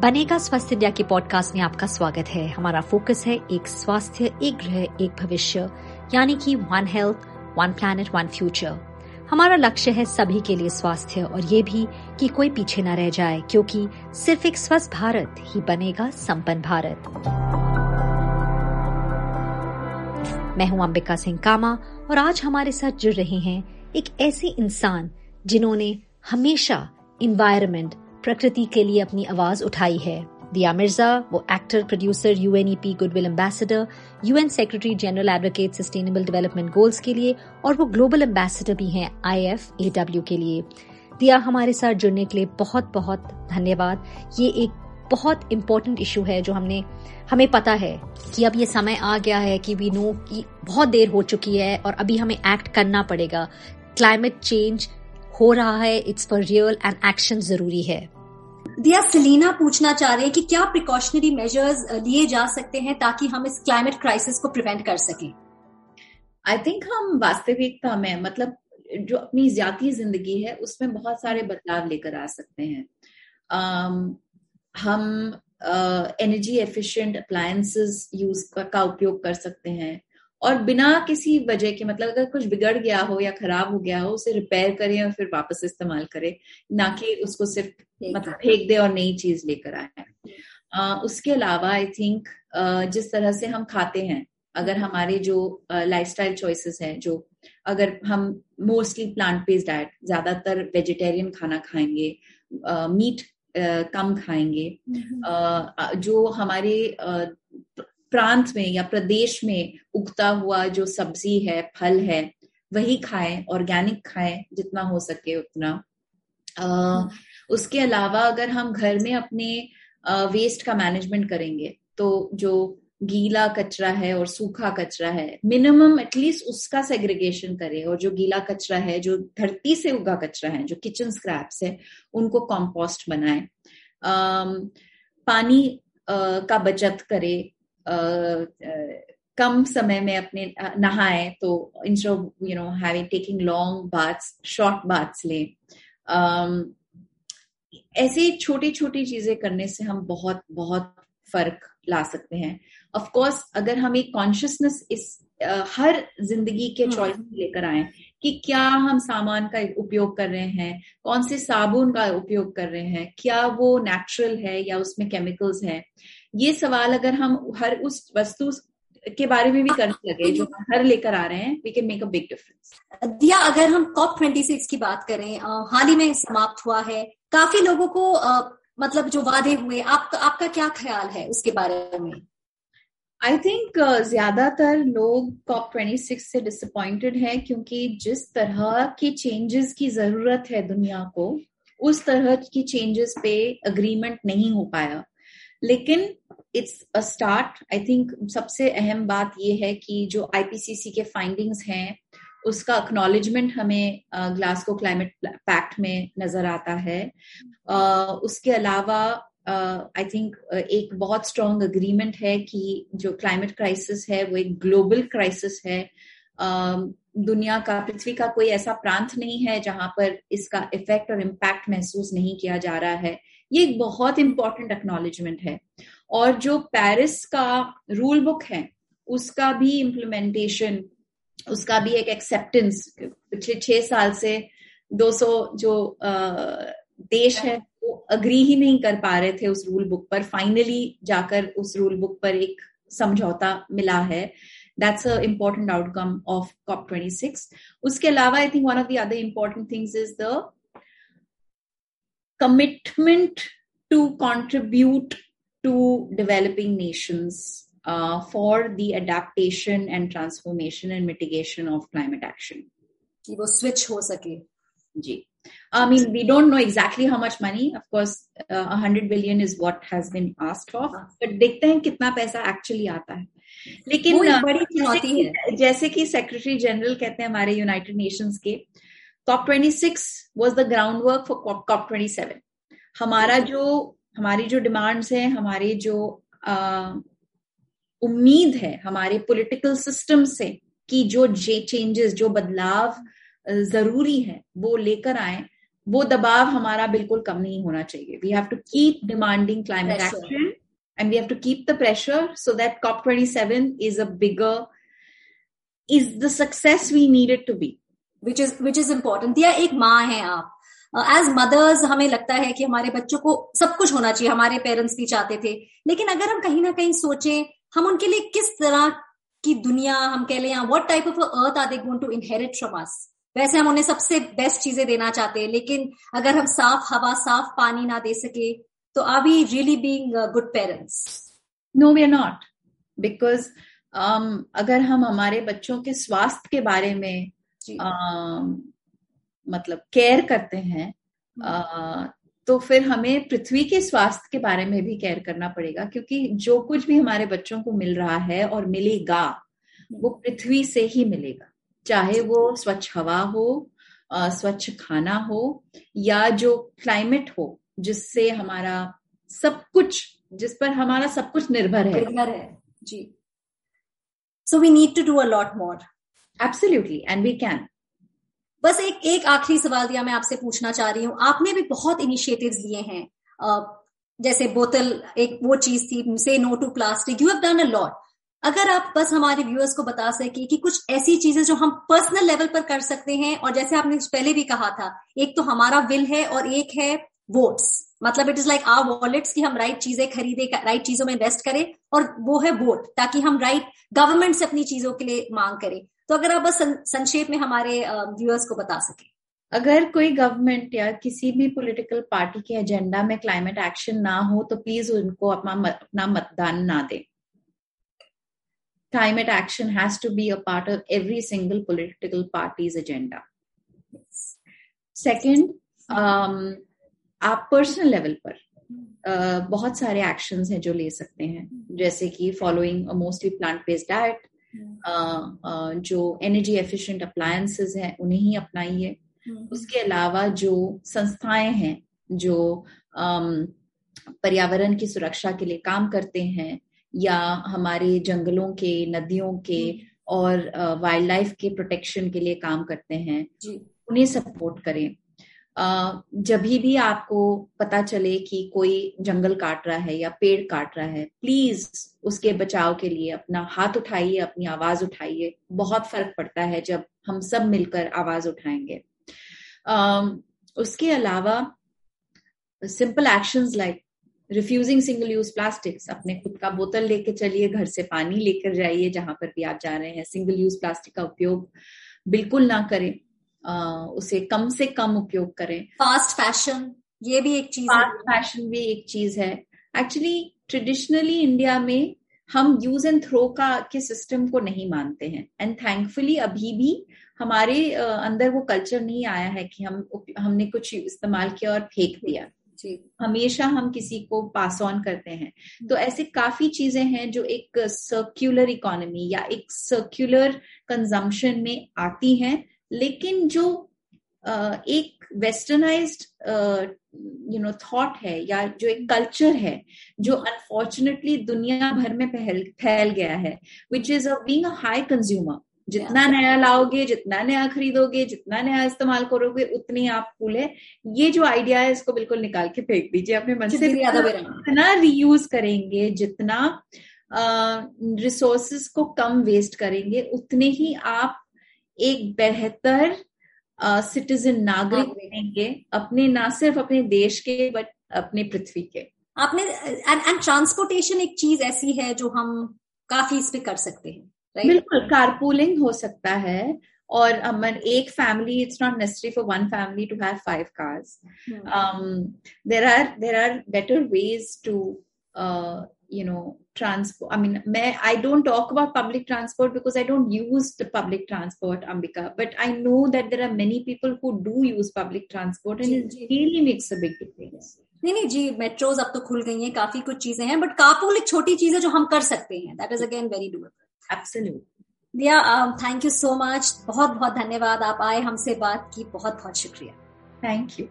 बनेगा स्वस्थ इंडिया के पॉडकास्ट में आपका स्वागत है। हमारा फोकस है एक स्वास्थ्य, एक ग्रह, एक भविष्य, यानी कि one health one planet one future हमारा लक्ष्य है सभी के लिए स्वास्थ्य, और ये भी कि कोई पीछे न रह जाए, क्योंकि सिर्फ़ एक स्वस्थ भारत ही बनेगा संपन्न भारत। मैं हूँ अंबिका सिंह कामा, और आज हमारे साथ जुड़ रहे हैं एक ऐसे इंसान जिन्होंने हमेशा इन्वायरमेंट प्रकृति के लिए अपनी आवाज़ उठाई है। दिया मिर्ज़ा, वो actor producer UNEP goodwill ambassador UN secretary general advocate sustainable development goals के लिए और वो ग्लोबल एम्बेसडर भी हैं आई एफ़ ए डब्ल्यू के लिए। दिया, हमारे साथ जुड़ने के लिए बहुत बहुत धन्यवाद। ये एक बहुत इम्पोर्टेंट इशू है जो हमने, हमें पता है कि अब ये समय आ गया है कि वी नो कि बहुत देर हो चुकी है और अभी हमें एक्ट करना पड़ेगा। क्लाइमेट चेंज हो रहा है it's for real and action ज़रूरी है। दिया सलीना पूछना चाह रहे हैं कि क्या प्रिकॉशनरी मेजर्स लिए जा सकते हैं ताकि हम इस क्लाइमेट क्राइसिस को प्रिवेंट कर सकें? आई थिंक हम वास्तविकता में मतलब जो अपनी जाती ज़िंदगी है उसमें बहुत सारे बदलाव लेकर आ सकते हैं। um, हम एनर्जी एफिशिएंट अप्लायंसेस यूज़ का उपयोग कर सकते हैं। और बिना किसी वजह के मतलब अगर कुछ बिगड़ गया हो या खराब हो गया हो उसे रिपेयर करें और फिर वापस इस्तेमाल करें ना कि उसको सिर्फ़ मतलब फेंक दे और नई चीज़ लेकर आए uh, उसके अलावा आई थिंक uh, जिस तरह से हम खाते हैं अगर हमारे जो लाइफ स्टाइल चॉइसेस हैं जो अगर हम मोस्टली प्लांट बेस्ड डाइट ज़्यादातर वेजिटेरियन खाना खाएँगे मीट कम खाएँगे हम्म। जो हमारे प्रांत में या प्रदेश में उगता हुआ जो सब्ज़ी है फल है वही खाएँ ऑर्गेनिक खाएँ जितना हो सके उतना। आ, उसके अलावा अगर हम घर में अपने वेस्ट का मैनेजमेंट करेंगे तो जो गीला कचरा है और सूखा कचरा है मिनिमम एटलीस्ट उसका सेग्रीगेशन करें और जो गीला कचरा है जो धरती से उगा कचरा है जो किचन स्क्रैप्स है उनको कॉम्पोस्ट बनाए। पानी आ, का बचत करे कम समय में अपने नहाए तो instead you know having taking long baths short baths लें ऐसी छोटी छोटी चीज़ें करने से हम बहुत बहुत फ़र्क ला सकते हैं ऑफ़ कोर्स अगर हम एक कॉन्शियसनेस इस uh, हर ज़िंदगी के चॉइस हम्म। लेकर आए कि क्या हम सामान का उपयोग कर रहे हैं कौन से साबुन का उपयोग कर रहे हैं क्या वो नेचुरल है या उसमें केमिकल्स हैं ये सवाल अगर हम हर उस वस्तु के बारे में भी करने लगे जो हर लेकर आ रहे हैं we can make a big difference Dia अगर हम कॉप ट्वेंटी सिक्स की बात करें हाल ही में समाप्त हुआ है काफ़ी लोगों को आ, मतलब जो वादे हुए आप, आपका क्या ख्याल है उसके बारे में? आई थिंक uh, ज़्यादातर लोग कॉप ट्वेंटी सिक्स से डिसअपॉइंटेड है क्योंकि जिस तरह की चेंजेस की ज़रूरत है दुनिया को उस तरह की चेंजेस पे अग्रीमेंट नहीं हो पाया। लेकिन it's a start I think सबसे अहम बात यह है कि जो आईपीसीसी के फाइंडिंग्स हैं, उसका अक्नॉलेजमेंट हमें ग्लासको क्लाइमेट पैक्ट में नज़र आता है। उसके अलावा आई थिंक एक बहुत स्ट्रॉन्ग अग्रीमेंट है कि जो क्लाइमेट क्राइसिस है, वो एक ग्लोबल क्राइसिस है। दुनिया का, पृथ्वी का कोई ऐसा प्रांत नहीं है जहाँ पर इसका इफ़ेक्ट और इम्पैक्ट महसूस नहीं किया जा रहा है। ये एक बहुत इंपॉर्टेंट एक्नोलेजमेंट है। और जो पेरिस का रूल बुक है उसका भी इम्प्लीमेंटेशन उसका भी एक एक्सेप्टेंस पिछले छह साल से 200 जो आ, देश है वो अग्री ही नहीं कर पा रहे थे उस रूल बुक पर। फाइनली जाकर उस रूल बुक पर एक समझौता मिला है। That's a important outcome of COP twenty six उसके अलावा I think one of the other important things is the commitment to contribute to developing nations uh, for the adaptation and transformation and mitigation of climate action. कि वो switch हो सके. जी. I mean, we don't know exactly how much money. Of course, uh, 100 billion is what has been asked for. But देखते हैं कितना पैसा actually आता है. लेकिन uh, बड़ी चुनौती है जैसे कि सेक्रेटरी जनरल कहते हैं हमारे यूनाइटेड नेशंस के uh, COP twenty six was the ground work for COP twenty seven हमारा जो हमारी जो डिमांड्स हैं हमारी जो आ, उम्मीद है हमारे पॉलिटिकल सिस्टम से कि जो जे चेंजेस जो बदलाव ज़रूरी है वो लेकर आए वो दबाव हमारा बिल्कुल कम नहीं होना चाहिए। We have to keep demanding climate action and we have to keep the pressure so that COP twenty seven is a bigger is the success we needed to be which is which is important Dia एक माँ है आप। As uh, mother's हमें लगता है कि हमारे बच्चों को सब कुछ होना चाहिए। हमारे पेरेंट्स भी चाहते थे। लेकिन अगर हम कहीं ना कहीं सोचें हम उनके लिए किस तरह की दुनिया हम कह लें what type of earth are they going to inherit from us वैसे हम उन्हें सबसे बेस्ट चीज़ें देना चाहते हैं। लेकिन अगर हम साफ़ हवा साफ़ पानी ना दे सके तो are we really being good parents no we are not because अगर हम हमारे बच्चों के स्वास्थ्य के बारे में मतलब केयर करते हैं uh, तो फिर हमें पृथ्वी के स्वास्थ्य के बारे में भी केयर करना पड़ेगा क्योंकि जो कुछ भी हमारे बच्चों को मिल रहा है और मिलेगा वो पृथ्वी से ही मिलेगा। चाहे वो स्वच्छ हवा हो स्वच्छ खाना हो या जो क्लाइमेट हो जिससे हमारा सब कुछ जिस पर हमारा सब कुछ निर्भर है। निर्भर है। जी। So we need to do a lot more absolutely and we can बस एक एक आखिरी सवाल दिया मैं आपसे पूछना चाह रही हूँ। आपने भी बहुत इनिशिएटिव्स लिए हैं। uh, जैसे बोतल एक वो चीज़ थी say no to plastic you have done a lot अगर आप बस हमारे व्यूअर्स को बता सके कि कुछ ऐसी चीज़ें जो हम पर्सनल लेवल पर कर सकते हैं और जैसे आपने पहले भी कहा था एक तो हमारा विल है और एक है वोट्स मतलब it is like our wallets की हम राइट चीज़ें खरीदे राइट चीज़ों में इन्वेस्ट करें और वो है वोट ताकि हम राइट गवर्नमेंट से अपनी चीज़ों के लिए मांग करें। तो अगर आप बस संक्षेप में हमारे व्यूअर्स को बता सके। अगर कोई गवर्नमेंट या किसी भी पॉलिटिकल पार्टी के एजेंडा में क्लाइमेट एक्शन ना हो तो प्लीज़ उनको अपना अपना मतदान ना दें। Climate action has to be a part of every single political party's agenda. Second, um, आप पर्सनल लेवल पर uh, बहुत सारे एक्शंस हैं जो ले सकते हैं। जैसे कि following mostly plant based diet जो एनर्जी एफिशिएंट अप्लायंसेस हैं उन्हें ही अपनाइए उसके अलावा जो संस्थाएँ हैं जो पर्यावरण की सुरक्षा के लिए काम करते हैं या हमारे जंगलों के नदियों के हम्म। और वाइल्ड लाइफ के प्रोटेक्शन के लिए काम करते हैं उन्हें सपोर्ट करें। जब भी आपको पता चले कि कोई जंगल काट रहा है या पेड़ काट रहा है प्लीज़ उसके बचाव के लिए अपना हाथ उठाइए, अपनी आवाज़ उठाइए। बहुत फ़र्क पड़ता है जब हम सब मिलकर आवाज़ उठाएँगे। उसके अलावा simple actions like refusing single use plastics अपने खुद का बोतल लेके चलिए, घर से पानी लेकर जाइए जहाँ पर भी आप जा रहे हैं। सिंगल यूज़ प्लास्टिक का उपयोग बिल्कुल ना करें। उसे कम से कम उपयोग करें। फास्ट फ़ैशन ये भी एक चीज़ फास्ट फ़ैशन भी एक चीज़ है। एक्चुअली ट्रेडिशनली इंडिया में हम यूज़ एंड थ्रो का के सिस्टम को नहीं मानते हैं। एंड थैंकफुली अभी भी हमारे अंदर वो कल्चर नहीं आया है कि हम हमने कुछ इस्तेमाल किया और फेंक दिया। जी। हमेशा हम किसी को पास ऑन करते हैं। तो हम्म। ऐसे काफ़ी चीज़ें हैं जो एक सर्क्यूलर इकोनॉमी या एक सर्क्यूलर कंजम्पशन में आती हैं। लेकिन जो एक वेस्टर्नाइज्ड यू नो थॉट है या जो एक कल्चर है जो अनफॉर्चुनेटली दुनिया भर में फैल फैल गया है which is a being a high consumer जितना नया लाओगे जितना नया खरीदोगे जितना नया इस्तेमाल करोगे उतनी आप फूल है। ये जो आइडिया है इसको बिल्कुल निकाल के फेंक दीजिए। अपने मन से जितना रीयूज करेंगे जितना रिसोर्सेस को कम वेस्ट करेंगे उतने ही आप एक बेहतर सिटीजन नागरिक बनेंगे अपने ना सिर्फ़ अपने देश के बट अपने पृथ्वी के। आपने एंड ट्रांसपोर्टेशन एक चीज़ ऐसी है जो हम काफ़ी इस पे कर सकते हैं right? बिल्कुल कारपूलिंग हो सकता है और अमन एक family it's not necessary for one family to have five cars there are there are better ways to you know transport i mean may, i don't talk about public transport because i don't use the public transport ambika but i know that there are many people who do use public transport and it really makes a big difference नहीं नहीं जी metros अब तो खुल गई हैं काफ़ी कुछ चीज़ें हैं बट कारपूल एक छोटी चीज़ है जो हम कर सकते हैं that is again very doable absolute Dia thank you so much बहुत बहुत धन्यवाद आप आए हमसे बात की बहुत बहुत शुक्रिया थैंक यू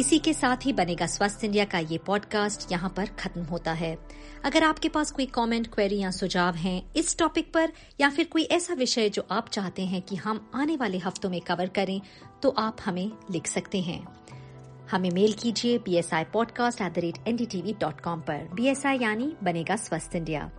इसी के साथ ही बनेगा स्वस्थ इंडिया का ये पॉडकास्ट यहाँ पर खत्म होता है। अगर आपके पास कोई कमेंट, क्वेरी या सुझाव हैं इस टॉपिक पर या फिर कोई ऐसा विषय जो आप चाहते हैं कि हम आने वाले हफ्तों में कवर करें तो आप हमें लिख सकते हैं। हमें मेल कीजिए B S I podcast at the rate N D TV dot com पर। बी एस आई यानी बनेगा स्वस्थ इंडिया।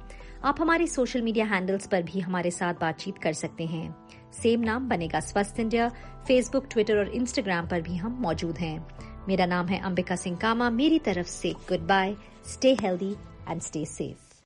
आप हमारे सोशल मीडिया हैंडल्स पर भी हमारे साथ बातचीत कर सकते हैं। सेम नाम बनेगा स्वस्थ इंडिया। फेसबुक ट्विटर और इंस्टाग्राम पर भी हम मौजूद हैं। मेरा नाम है अंबिका सिंह कामा। मेरी तरफ़ से goodbye stay healthy and stay safe